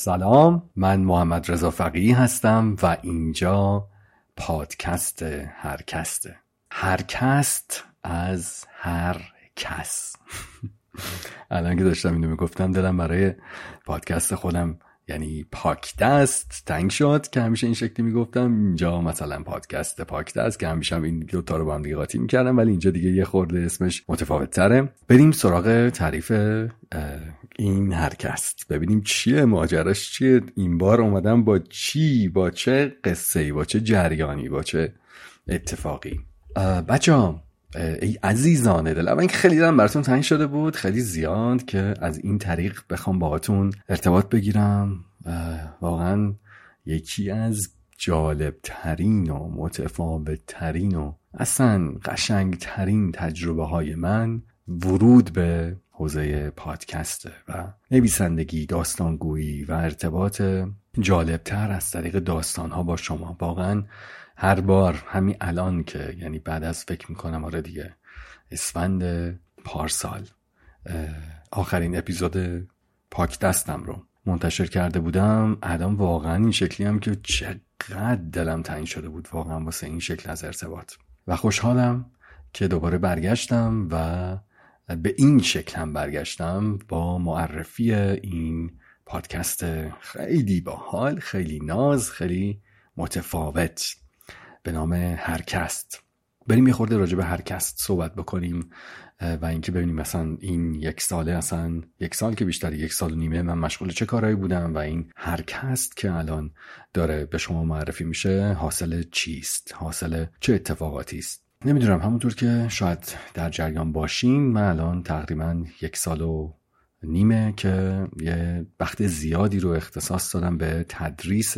سلام من محمد رضا فقیه هستم و اینجا پادکست هرکسته هرکست از هر کس. الان که داشتم اینو می‌گفتم دلم برای پادکست خودم یعنی پاک دست تنگ شد که همیشه این شکلی می‌گفتم. اینجا مثلا پادکست پاک دست که همیشه هم این دوتا رو با هم دیگه قاطی می‌کردم ولی اینجا دیگه یه خورده اسمش متفاوت تره بریم سراغ تعریف این هرکست. ببینیم چیه ماجراش چیه این بار اومدم با چی با چه قصه با چه جریانی با چه اتفاقی. بچه ای عزیزان دل. اول خیلی دارم براتون تنگ شده بود خیلی زیاد که از این طریق بخوام باهاتون ارتباط بگیرم واقعا یکی از جالب ترین و متفاوت ترین و اصلا قشنگ ترین تجربه های من ورود به حوزه پادکسته و نویسندگی داستانگویی و ارتباط جالبتر از طریق داستان ها با شما. واقعا هر بار همین الان که یعنی بعد از فکر می‌کنم آره دیگه اسفند پارسال. آخرین اپیزود پاک دستم رو منتشر کرده بودم. الان واقعا این شکلی هم که چقدر دلم تنگ شده بود واقعا واسه این شکل از ارتباط. و خوشحالم که دوباره برگشتم و به این شکل هم برگشتم با معرفی این پادکست. خیلی باحال خیلی ناز خیلی متفاوت. به نام هرکست. بریم یه خورده راجع به هرکست صحبت بکنیم و اینکه ببینیم مثلا این یک ساله اصلا یک سال که بیشتر یک سال و نیمه من مشغول چه کارهایی بودم و این هرکست که الان داره به شما معرفی میشه حاصل چیست؟ حاصل چه اتفاقاتی است؟ نمی‌دونم همونطور که شاید در جریان باشین من الان تقریبا یک سال و نیمه که یه وقت زیادی رو اختصاص دادم به تدریس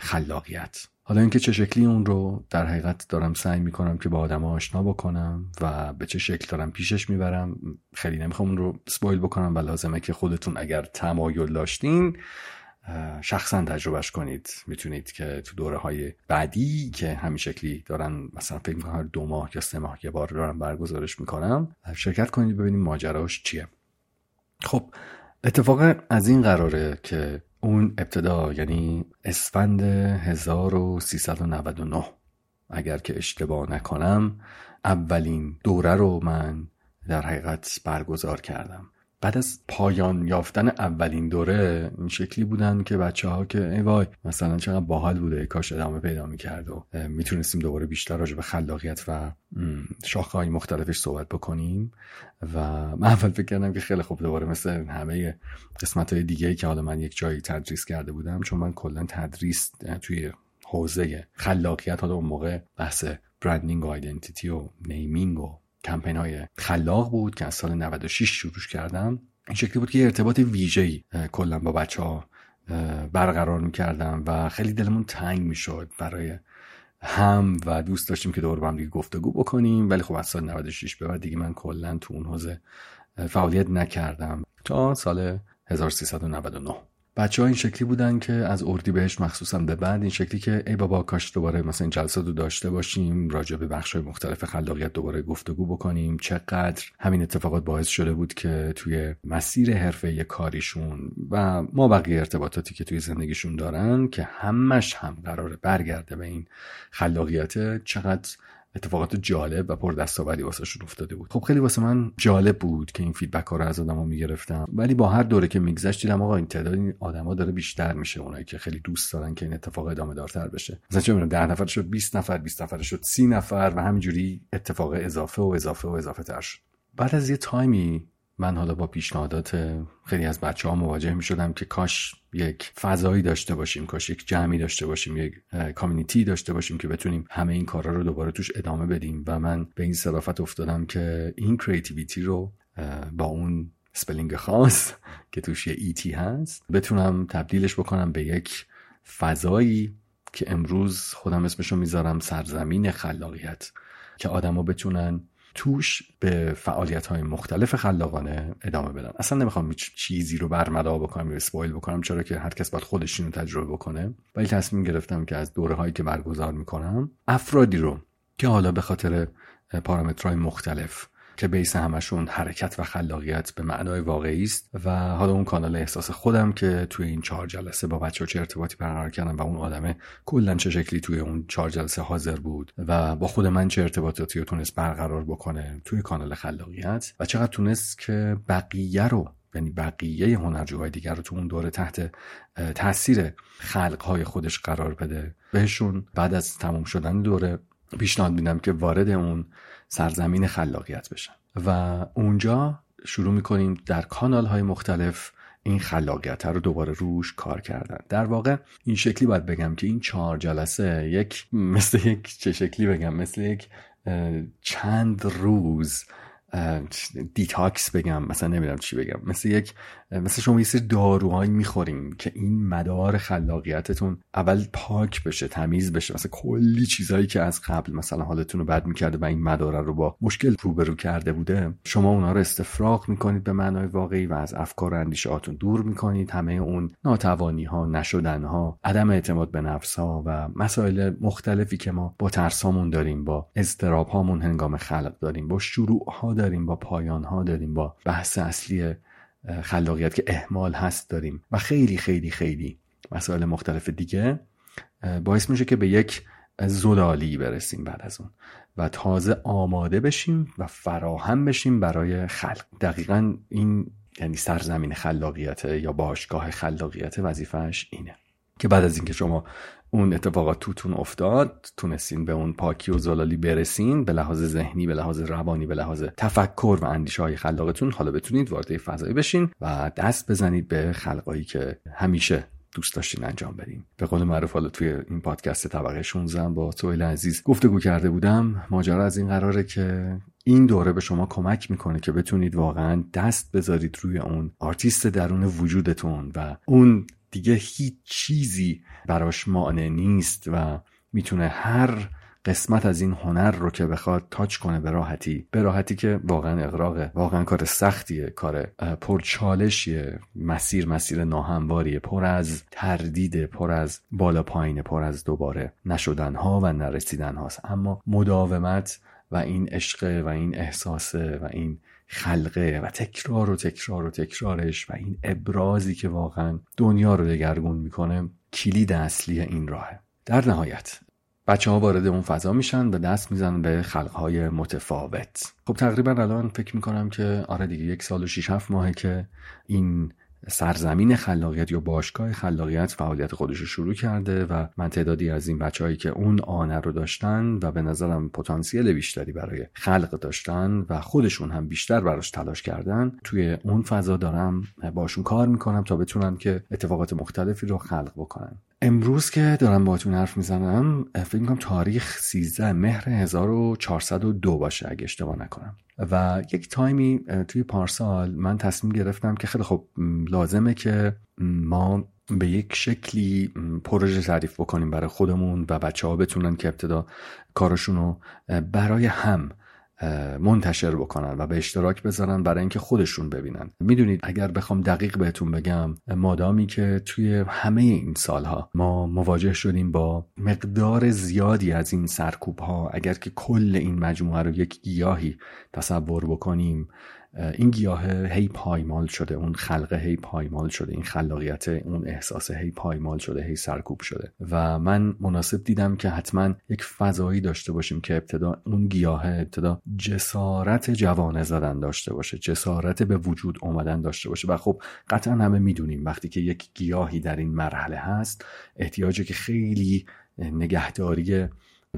خلاقیت. حالا اینکه چه شکلی اون رو در حقیقت دارم سعی می‌کنم که با آدم آشنا بکنم و به چه شکل دارم پیشش می‌برم خیلی نمی‌خوام اون رو سپویل بکنم و لازمه که خودتون اگر تمایل داشتین شخصا تجربهش کنید. می‌تونید که تو دوره های بعدی که همین شکلی دارن مثلا فکر می‌کنم هر دو ماه یا سه ماه یه بار دارم برگزارش می‌کنم شرکت کنید ببینیم ماجراش چیه. خب اتفاق از این قراره که اون ابتدا یعنی اسفند 1399 اگر که اشتباه نکنم اولین دوره رو من در حقیقت برگزار کردم. بعد از پایان یافتن اولین دوره این شکلی بودن که بچه ها که ای وای مثلا چقدر باحال بوده ای کاش ادامه پیدا می‌کرد و می‌تونستیم دوباره بیشتر راجع به خلاقیت و شاخه های مختلفش صحبت بکنیم. و من اول فکر کردم که خیلی خوب دوباره مثل همه قسمت های دیگه که حالا من یک جایی تدریس کرده بودم چون من کلا تدریس توی حوزه خلاقیت حالا اون موقع بحث برندینگ و آیدنتیتی و نیمینگ و کمپین های خلاق بود که از سال 96 شروع کردم. این شکلی بود که ارتباط ویژه‌ای کلا با بچه ها برقرار می‌کردم و خیلی دلمون تنگ می‌شد برای هم و دوست داشتیم که دور با هم دیگه گفتگو بکنیم. ولی خب از سال 96 به بعد دیگه من کلا تو اون حوزه فعالیت نکردم. تا سال 1399 بچه ها این شکلی بودن که از اردی بهش مخصوصا به بعد این شکلی که ای بابا کاش دوباره مثلا این جلسات رو داشته باشیم راجع به بخش های مختلف خلاقیت دوباره گفتگو بکنیم. چقدر همین اتفاقات باعث شده بود که توی مسیر حرفه کاریشون و ما بقیه ارتباطاتی که توی زندگیشون دارن که همش هم قراره برگرده به این خلاقیت چقدر اتفاقات جالب و پر دستاوردی واسهشون افتاده بود. خب خیلی واسه من جالب بود که این فیدبک ها رو از آدما می‌گرفتم. ولی با هر دوره که میگذشت دیدم آقا این تعداد این آدما داره بیشتر میشه اونایی که خیلی دوست دارن که این اتفاق ادامه دارتر بشه. مثلا چه می‌دونم 10 نفر شد 20 نفر 20 نفر شد 30 نفر و همینجوری اتفاق اضافه و اضافه و اضافه تر شد. بعد از یه تایمی من حالا با پیشنهادات خیلی از بچه ها مواجه می شدم که کاش یک فضایی داشته باشیم کاش یک جمعی داشته باشیم یک community داشته باشیم که بتونیم همه این کارا رو دوباره توش ادامه بدیم. و من به این صرافت افتادم که این creativity رو با اون spelling خاص که توش یه ایتی هست بتونم تبدیلش بکنم به یک فضایی که امروز خودم اسمشو می‌ذارم سرزمین خلاقیت که آدما بتونن توش به فعالیت های مختلف خلاقانه ادامه بدن. اصلا نمی‌خوام هیچ چیزی رو برملا بکنم یا spoil بکنم چرا که هر کس باید خودش رو تجربه بکنه. ولی تصمیم گرفتم که از دوره هایی که برگزار می‌کنم افرادی رو که حالا به خاطر پارامترهای مختلف که بیس همشون حرکت و خلاقیت به معنای واقعی است و حالا اون کانال احساس خودم که توی این چهار جلسه با بچه چه ارتباطی برقرار کردم و اون آدمه کلا چه شکلی توی اون چهار جلسه حاضر بود و با خود من چه ارتباطاتی تونست برقرار بکنه توی کانال خلاقیت و چقدر تونست که بقیه رو یعنی بقیه هنرجوهای دیگر رو تو اون دوره تحت تاثیر خلقهای خودش قرار بده. بهشون بعد از تموم شدن دوره پیشنهاد میدم که وارد اون سرزمین خلاقیت بشن. و اونجا شروع می‌کنیم در کانال های مختلف این خلاقیت رو دوباره روش کار کردن. در واقع این شکلی باید بگم که این چهار جلسه یک مثل یک چه شکلی بگم؟ مثل یک چند روز detox بگم مثلا نمی‌دونم چی بگم. مثل یک مثل شما یه سری داروهایی می‌خوریم که این مدار خلاقیتتون اول پاک بشه تمیز بشه. مثلا کلی چیزهایی که از قبل مثلا حالتون رو بد می‌کرده و این مدار رو با مشکل روبرو کرده بوده شما اونا رو استفراغ می‌کنید به معنای واقعی و از افکار و اندیشهاتون دور می‌کنید. همه اون ناتوانی ها عدم اعتماد به نفس ها و مسائل مختلفی که ما با ترسامون داریم با اضطراب هامون هنگام خلق داریم با شروع ها داریم با پایان ها داریم با بحث اصلی خلاقیت که احمال هست داریم و خیلی خیلی خیلی مسائل مختلف دیگه باعث میشه که به یک زلالی برسیم بعد از اون و تازه آماده بشیم و فراهم بشیم برای خلق. دقیقا این یعنی سرزمین خلاقیت یا باشگاه خلاقیت وظیفهش اینه. که بعد از اینکه شما اون اتفاقات توتون افتاد تونستین به اون پاکی و زلالی برسین به لحاظ ذهنی به لحاظ روانی به لحاظ تفکر و اندیشه های خلاقتون. حالا بتونید وارد فضایی بشین و دست بزنید به خلقایی که همیشه دوست داشتین انجام بدین. به قول معروف حالا توی این پادکست طبقه 16 با سویل عزیز گفتگو کرده بودم. ماجرا از این قراره که این دوره به شما کمک می‌کنه که بتونید واقعا دست بذارید روی اون آرتیست درون وجودتون و اون دیگه هیچ چیزی براش مانع نیست و می‌تونه هر قسمت از این هنر رو که بخواد touch کنه به راحتی. به راحتی که واقعا اغراقه واقعا کار سختیه. کار پرچالشیه مسیر مسیر ناهمواریه. پر از تردیده پر از بالا پایینه پر از دوباره نشدن ها و نرسیدن هاست اما مداومت و این عشق و این احساسه و این خلقه و تکرار و تکرار و تکرارش و این ابرازی که واقعا دنیا رو دگرگون می‌کنه کلید اصلی این راهه. در نهایت بچه ها وارد اون فضا میشن و دست می‌زنن به خلقهای متفاوت. خب تقریبا الان فکر می‌کنم که آره دیگه یک سال و شیش هفت ماهه که این سرزمین خلاقیت یا باشگاه خلاقیت فعالیت خودش رو شروع کرده و من تعدادی از این بچههایی که اون آنه رو داشتن و به نظرم پتانسیل بیشتری برای خلق داشتن و خودشون هم بیشتر براش تلاش کردن توی اون فضا دارم باشون کار می‌کنم تا بتونن که اتفاقات مختلفی رو خلق بکنن. امروز که دارم باهاتون حرف می‌زنم فکر می‌کنم تاریخ 13 مهر 1402 باشه اگه اشتباه نکنم. و یک تایمی توی پارسال من تصمیم گرفتم که خیلی خب لازمه که ما به یک شکلی پروژه تعریف بکنیم برای خودمون و بچه ها بتونن که ابتدا کارشون رو برای هم منتشر بکنن و به اشتراک بذارن برای اینکه خودشون ببینن. می‌دونید اگر بخوام دقیق بهتون بگم مادامی که توی همه این سالها ما مواجه شدیم با مقدار زیادی از این سرکوب ها اگر که کل این مجموعه رو یک گیاهی تصور بکنیم این گیاه هی پایمال شده اون خلقه هی پایمال شده این خلاقیت اون احساس هی پایمال شده هی سرکوب شده. و من مناسب دیدم که حتما یک فضایی داشته باشیم که ابتدا اون گیاه ابتدا جسارت جوانه زدن داشته باشه جسارت به وجود اومدن داشته باشه. و خب قطعا همه می‌دونیم وقتی که یک گیاهی در این مرحله هست احتیاجه که خیلی نگهداری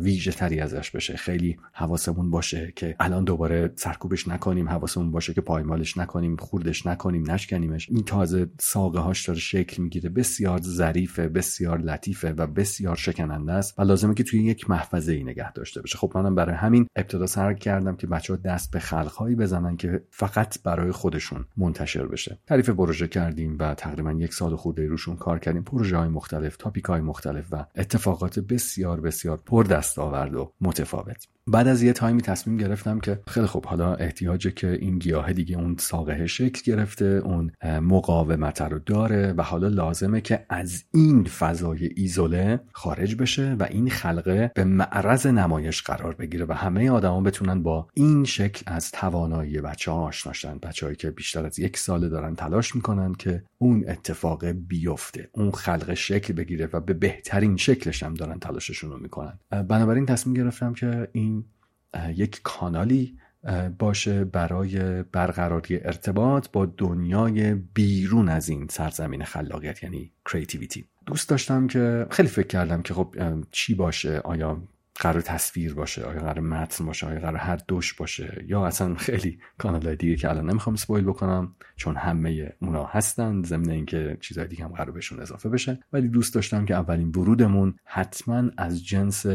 ویژه تری ازش بشه. خیلی حواسمون باشه که الان دوباره سرکوبش نکنیم حواسمون باشه که پایمالش نکنیم خوردش نکنیم نشکنیمش. این تازه ساقه هاش داره شکل می‌گیره. بسیار ظریفه بسیار لطیفه و بسیار شکننده است و لازمه که توی یک محفظه ای نگه داشته باشه. خب منم برای همین ابتدا سر کردم که بچه ها دست به خلقهایی بزنن که فقط برای خودشون منتشر بشه. تعریف پروژه کردیم و تقریبا یک سال خورده روشون کار کردیم. پروژه های مختلف تاپیک های مختلف و اتفاقات بسیار بسیار پر دستاورد و متفاوت. بعد از یه تایمی تصمیم گرفتم که خیلی خوب حالا احتیاجه که این گیاه دیگه اون ساقه شکل گرفته اون مقاومت رو داره و حالا لازمه که از این فضای ایزوله خارج بشه و این خلقه به معرض نمایش قرار بگیره و همه آدما بتونن با این شکل از توانایی بچه ها آشناشن بچههایی که بیشتر از یک ساله دارن تلاش می‌کنن که اون اتفاق بیفته اون خلقه شکل بگیره و به بهترین شکلش هم دارن تلاششون رو می‌کنن. بنابراین تصمیم گرفتم که این یک کانالی باشه برای برقراری ارتباط با دنیای بیرون از این سرزمین خلاقیت یعنی کریتیویتی دوست داشتم که خیلی فکر کردم که خب چی باشه؟ آیا قرار تصویر باشه آیا قرار متن باشه آیا قرار هر دوش باشه یا اصلا خیلی کانال دیگه که الان نمی‌خوام سپویل بکنم چون همه اونا هستن ضمن اینکه چیزهای دیگه هم قرار بهشون اضافه بشه. ولی دوست داشتم که اولین ورودمون حتما از جنس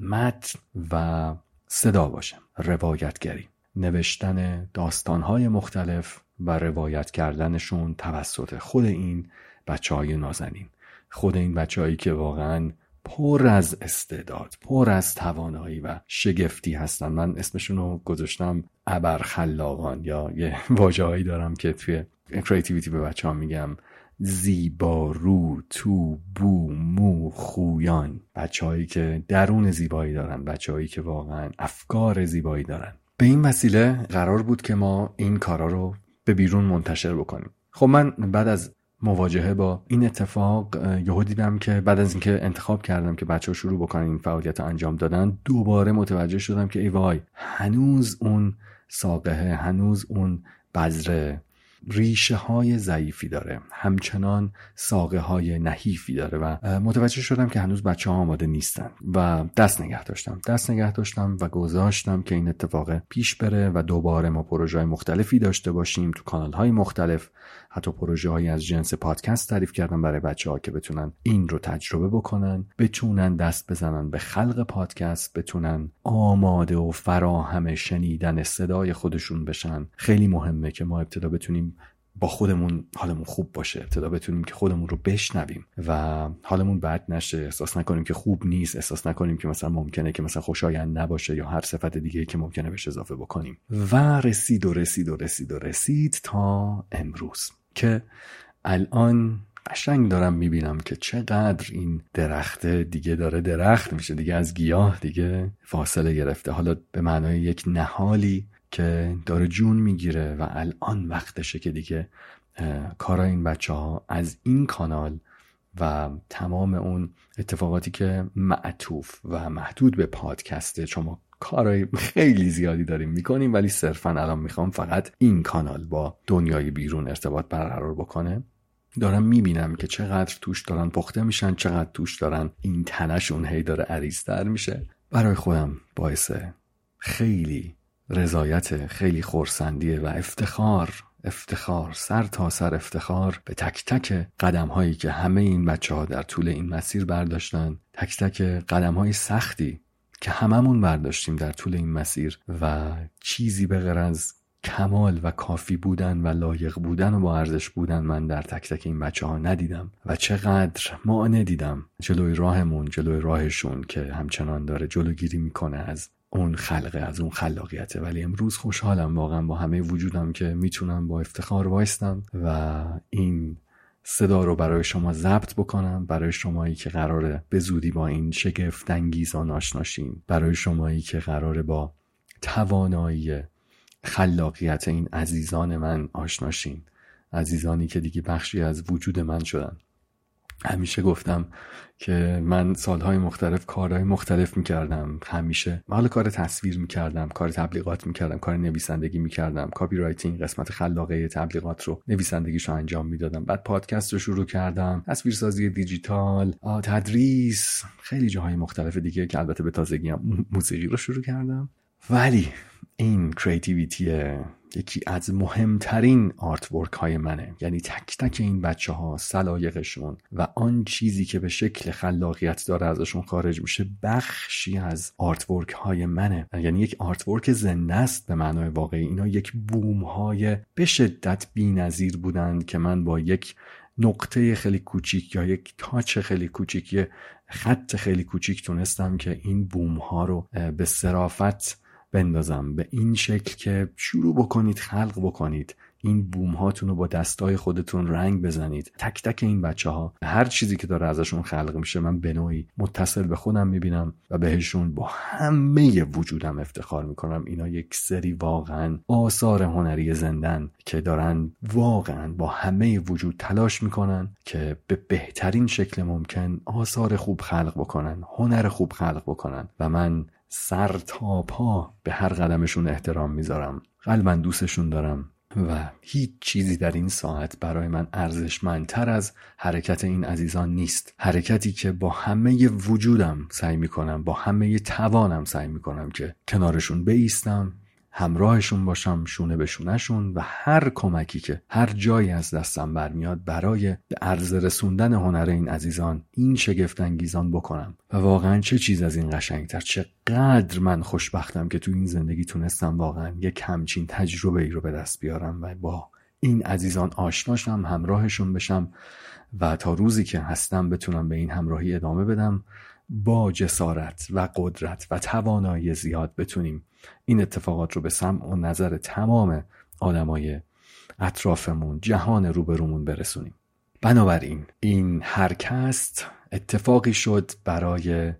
متن و صدا باشه. روایتگری. نوشتن داستانهای مختلف و روایت کردنشون توسط خود این بچه های نازنین. خود این بچه که واقعا پر از استعداد پر از توانایی و شگفتی هستن من اسمشون رو گذاشتم ابرخلاقان یا یه واجه دارم که توی کریتیویتی به بچه ها میگم. زیبا رو تو بو مو خویان. بچههایی که درون زیبایی دارن بچههایی که واقعا افکار زیبایی دارن. به این وسیله قرار بود که ما این کارا رو به بیرون منتشر بکنیم. خب من بعد از مواجهه با این اتفاق یهو دیدم که بعد از اینکه انتخاب کردم که بچه ها شروع بکنن این فعالیت رو انجام دادن دوباره متوجه شدم که ای وای هنوز اون ساقه هنوز اون بذره ریشه های ضعیفی داره همچنان ساقه های نحیفی داره و متوجه شدم که هنوز بچه ها آماده نیستن و دست نگه داشتم. دست نگه داشتم و گذاشتم که این اتفاق پیش بره و دوباره ما پروژه های مختلفی داشته باشیم تو کانال های مختلف. حتی پروژه های از جنس پادکست تعریف کردم برای بچه ها که بتونن این رو تجربه بکنن بتونن دست بزنن به خلق پادکست بتونن آماده و فراهم شنیدن صدای خودشون بشن. خیلی مهمه که ما ابتدا بتونیم با خودمون حالمون خوب باشه. ابتدا بتونیم که خودمون رو بشنویم و حالمون بد نشه. احساس نکنیم که خوب نیست. احساس نکنیم که مثلا ممکنه که مثلا خوشایند نباشه یا هر صفت دیگه که ممکنه بهش اضافه بکنیم. و رسید و رسید و رسید و رسید تا امروز که الان قشنگ دارم می‌بینم که چقدر این درخته دیگه داره درخت میشه. دیگه از گیاه دیگه فاصله گرفته. حالا به معنای یک نهالی که داره جون می‌گیره و الان وقتشه که دیگه کارای این بچه ها از این کانال و تمام اون اتفاقاتی که معطوف و محدود به پادکسته چون ما کارهای خیلی زیادی داریم می‌کنیم ولی صرفا الان می‌خوام فقط این کانال با دنیای بیرون ارتباط برقرار بکنه. دارم می‌بینم که چقدر توش دارن پخته میشن چقدر توش دارن این تنشون هی داره عریضتر میشه. برای خودم باعث خیلی رضایت خیلی خورسندیه و افتخار افتخار سر تا سر افتخار به تک تک قدم هایی که همه این بچه ها در طول این مسیر برداشتن تک تک قدم های سختی که هممون برداشتیم در طول این مسیر و چیزی به غیر از کمال و کافی بودن و لایق بودن و با ارزش بودن من در تک تک این بچه ها ندیدم و چقدر مانع دیدم. جلوی راهمون جلوی راهشون که همچنان داره جلوگیری می‌کنه از اون خلقه از اون خلاقیته. ولی امروز خوشحالم واقعا با همه وجودم که می‌تونم با افتخار وایستم و این صدا رو برای شما ضبط بکنم. برای شمایی که قراره به زودی با این شگفت انگیزان آشناشین برای شمایی که قراره با توانایی خلاقیت این عزیزان من آشناشین. عزیزانی که دیگه بخشی از وجود من شدن. همیشه گفتم که من سالهای مختلف کارهای مختلف می‌کردم. همیشه. حالا کار تصویر می‌کردم کار تبلیغات می‌کردم کار نویسندگی می‌کردم. copywriting قسمت خلاقه تبلیغات رو نویسندگیش رو انجام می‌دادم. بعد پادکست رو شروع کردم. تصویرسازی دیجیتال تدریس. خیلی جاهای مختلف دیگه که البته به تازگی هم موسیقی رو شروع کردم. ولی این creativity یکی از مهمترین artwork های منه. یعنی تک تک این بچه ها سلایقشون و آن چیزی که به شکل خلاقیت داره ازشون خارج میشه بخشی از artwork های منه. یعنی یک artwork زنده است به معنای واقعی. اینا یک بوم های به شدت بی نظیر بودند که من با یک نقطه خیلی کوچیک یا یک touch خیلی کوچیک یه خط خیلی کوچیک تونستم که این بوم ها رو به صرافت بندازم. به این شکل که شروع بکنید خلق بکنید. این بوم هاتون رو با دستای خودتون رنگ بزنید. تک تک این بچه ها هر چیزی که داره ازشون خلق میشه من به نوعی متصل به خودم می‌بینم و بهشون با همه وجودم افتخار می‌کنم. اینا یک سری واقعا آثار هنری زندن که دارن واقعا با همه وجود تلاش می‌کنن که به بهترین شکل ممکن آثار خوب خلق بکنن هنر خوب خلق بکنن. و من سر تا پا به هر قدمشون احترام می‌ذارم. قلبا دوستشون دارم و هیچ چیزی در این ساعت برای من ارزشمندتر از حرکت این عزیزان نیست. حرکتی که با همه وجودم سعی می‌کنم با همه توانم سعی می‌کنم که کنارشون بیستم همراهشون باشم شونه به شونهشون و هر کمکی که هر جایی از دستم برمیاد برای به عرض رسوندن هنر این عزیزان این شگفت انگیزان بکنم. و واقعا چه چیز از این قشنگتر؟ چقدر من خوشبختم که تو این زندگی تونستم واقعا یک همچین تجربه ای رو به دست بیارم و با این عزیزان آشناشم همراهشون بشم و تا روزی که هستم بتونم به این همراهی ادامه بدم با جسارت و قدرت و توانایی زیاد بتونیم این اتفاقات رو به سمع و نظر تمام آدمای اطرافمون جهان روبرومون برسونیم. بنابراین این هرکست اتفاقی شد برای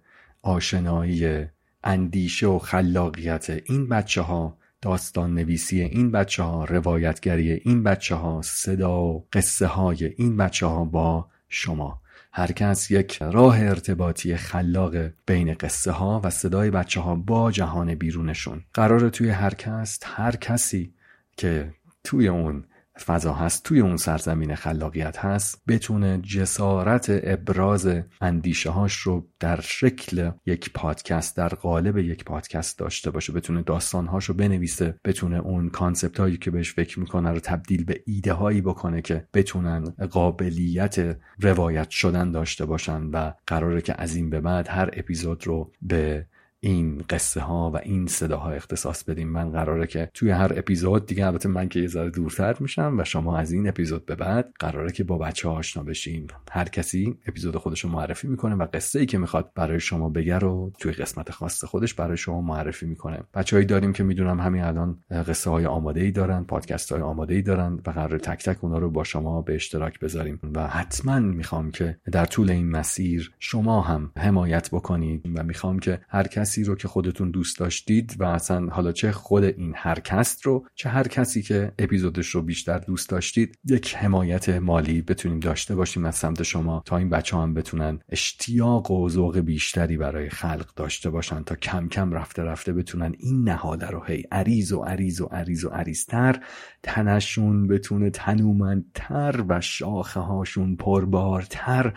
آشنایی اندیشه و خلاقیت این بچه ها داستان نویسی این بچه ها روایتگری این بچه ها صدا و قصه های این بچه ها با شما هرکست یک راه ارتباطی خلاق بین قصه ها و صدای بچه ها با جهان بیرونشون. قراره توی هر کس هر کسی که توی اون فضا هست توی اون سرزمین خلاقیت هست بتونه جسارت ابراز اندیشه هاش رو در شکل یک پادکست در قالب یک پادکست داشته باشه بتونه داستان هاش رو بنویسه بتونه اون concept هایی که بهش فکر می‌کنه رو تبدیل به ایده هایی بکنه که بتونن قابلیت روایت شدن داشته باشن و قراره که از این به بعد هر اپیزود رو به این قصه ها و این صداها اختصاص بدیم من قراره که توی هر اپیزود دیگه البته من که یه ذره دورتر میشم و شما از این اپیزود به بعد قراره که با بچه ها آشنا بشیم هر کسی اپیزود خودش رو معرفی می‌کنه و قصه ای که می‌خواد برای شما بگه رو توی قسمت خاص خودش برای شما معرفی می‌کنه. بچههایی داریم که می‌دونم همین الان قصه های آماده ای دارن پادکست های آماده ای دارن و قرار تک تک اونا رو با شما به اشتراک بذاریم. و حتما می‌خوام که در طول این مسیر شما هم حمایت بکنید و می‌خوام که هر کسی کسی رو که خودتون دوست داشتید و اصلا حالا چه خود این هر کست رو چه هر کسی که اپیزودش رو بیشتر دوست داشتید یک حمایت مالی بتونیم داشته باشیم از سمت شما تا این بچه هم بتونن اشتیاق و ذوق بیشتری برای خلق داشته باشن تا کم کم رفته رفته بتونن این نهاده رو هی عریض و عریض و عریض و عریضتر تنشون بتونه تنومندتر و شاخه هاشون پربارتر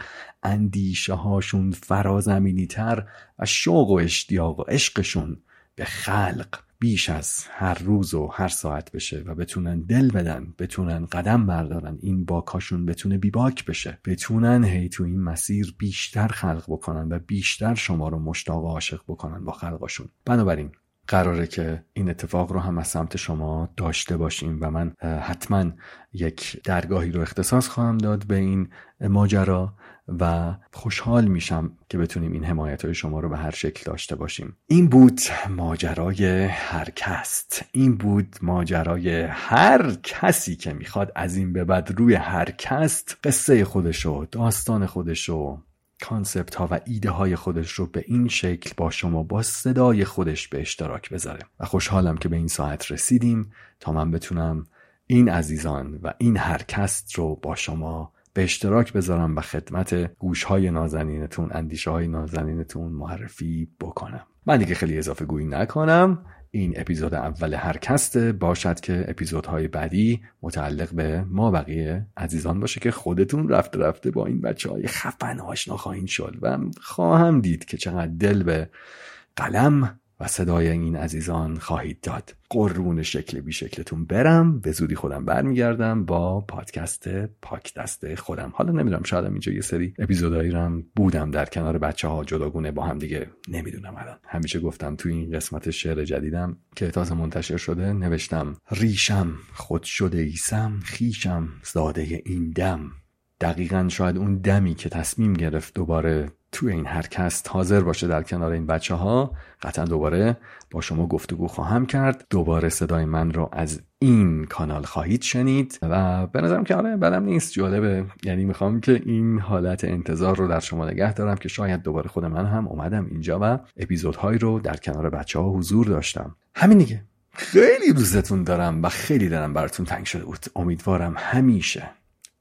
اندیشه هاشون فرازمینی تر و شوق و اشتیاق و عشقشون به خلق بیش از هر روز و هر ساعت بشه و بتونن دل بدن بتونن قدم بردارن این باکاشون بتونه بیباک بشه. بتونن هی تو این مسیر بیشتر خلق بکنن و بیشتر شما رو مشتاق و عاشق بکنن با خلقاشون. بنابراین قراره که این اتفاق رو هم از سمت شما داشته باشیم و من حتما یک درگاهی رو اختصاص خواهم داد به این ماجرا و خوشحال میشم که بتونیم این حمایت های شما رو به هر شکل داشته باشیم. این بود ماجرای هرکست. این بود ماجرای هر کسی که می‌خواد از این به بعد روی هرکست قصه خودشو داستان خودشو concept ها و ایده های خودش رو به این شکل با شما با صدای خودش به اشتراک بذاره. و خوشحالم که به این ساعت رسیدیم تا من بتونم این عزیزان و این هرکست رو با شما به اشتراک بذارم و خدمت گوش های نازنینتون اندیشه های نازنینتون معرفی بکنم. من دیگه خیلی اضافه گویی نکنم. این اپیزود اول هر کسته باشد که اپیزودهای بعدی متعلق به ما بقیه عزیزان باشه که خودتون رفته رفته با این بچه های خفن آشنا خواهید شد. و خواهم دید که چقدر دل به قلم و صدای این عزیزان خواهید داد. قرون شکل بی شکلتون برم. به زودی خودم برمیگردم با پادکست پاک دست خودم. حالا نمی‌دونم شاید اینجا یه سری اپیزودایی رم بودم در کنار بچه ها جداگونه با هم دیگه نمی‌دونم الان. همیشه گفتم تو این قسمت شعر جدیدم که تازه منتشر شده نوشتم ریشم خود شده ایسم خیشم زاده این دم. دقیقا شاید اون دمی که تصمیم گرفت دوباره توی این هرکست حاضر باشه در کنار این بچه ها قطعا دوباره با شما گفتگو خواهم کرد. دوباره صدای من رو از این کانال خواهید شنید و به نظرم که آره بدم نیست. جالبه. یعنی می‌خوام که این حالت انتظار رو در شما نگه دارم که شاید دوباره خود من هم اومدم اینجا و اپیزودهایی رو در کنار بچه ها حضور داشتم. همین دیگه. خیلی دوستتون دارم و خیلی دارم براتون تنگ شده بود. امیدوارم همیشه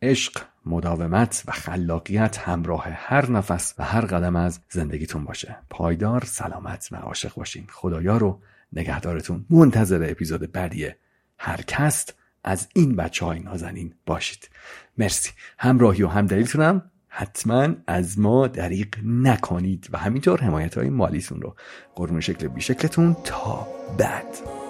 عشق مداومت و خلاقیت همراه هر نفس و هر قدم از زندگیتون باشه. پایدار سلامت و عاشق باشین. خدایا رو نگهدارتون. منتظر اپیزود بعدی هر کست از این بچه های نازنین باشید. مرسی. همراهی و همدلیتونم حتما از ما دریق نکنید و همینطور حمایت های مالیتون رو. قربون شکل بیشکلتون. تا بعد.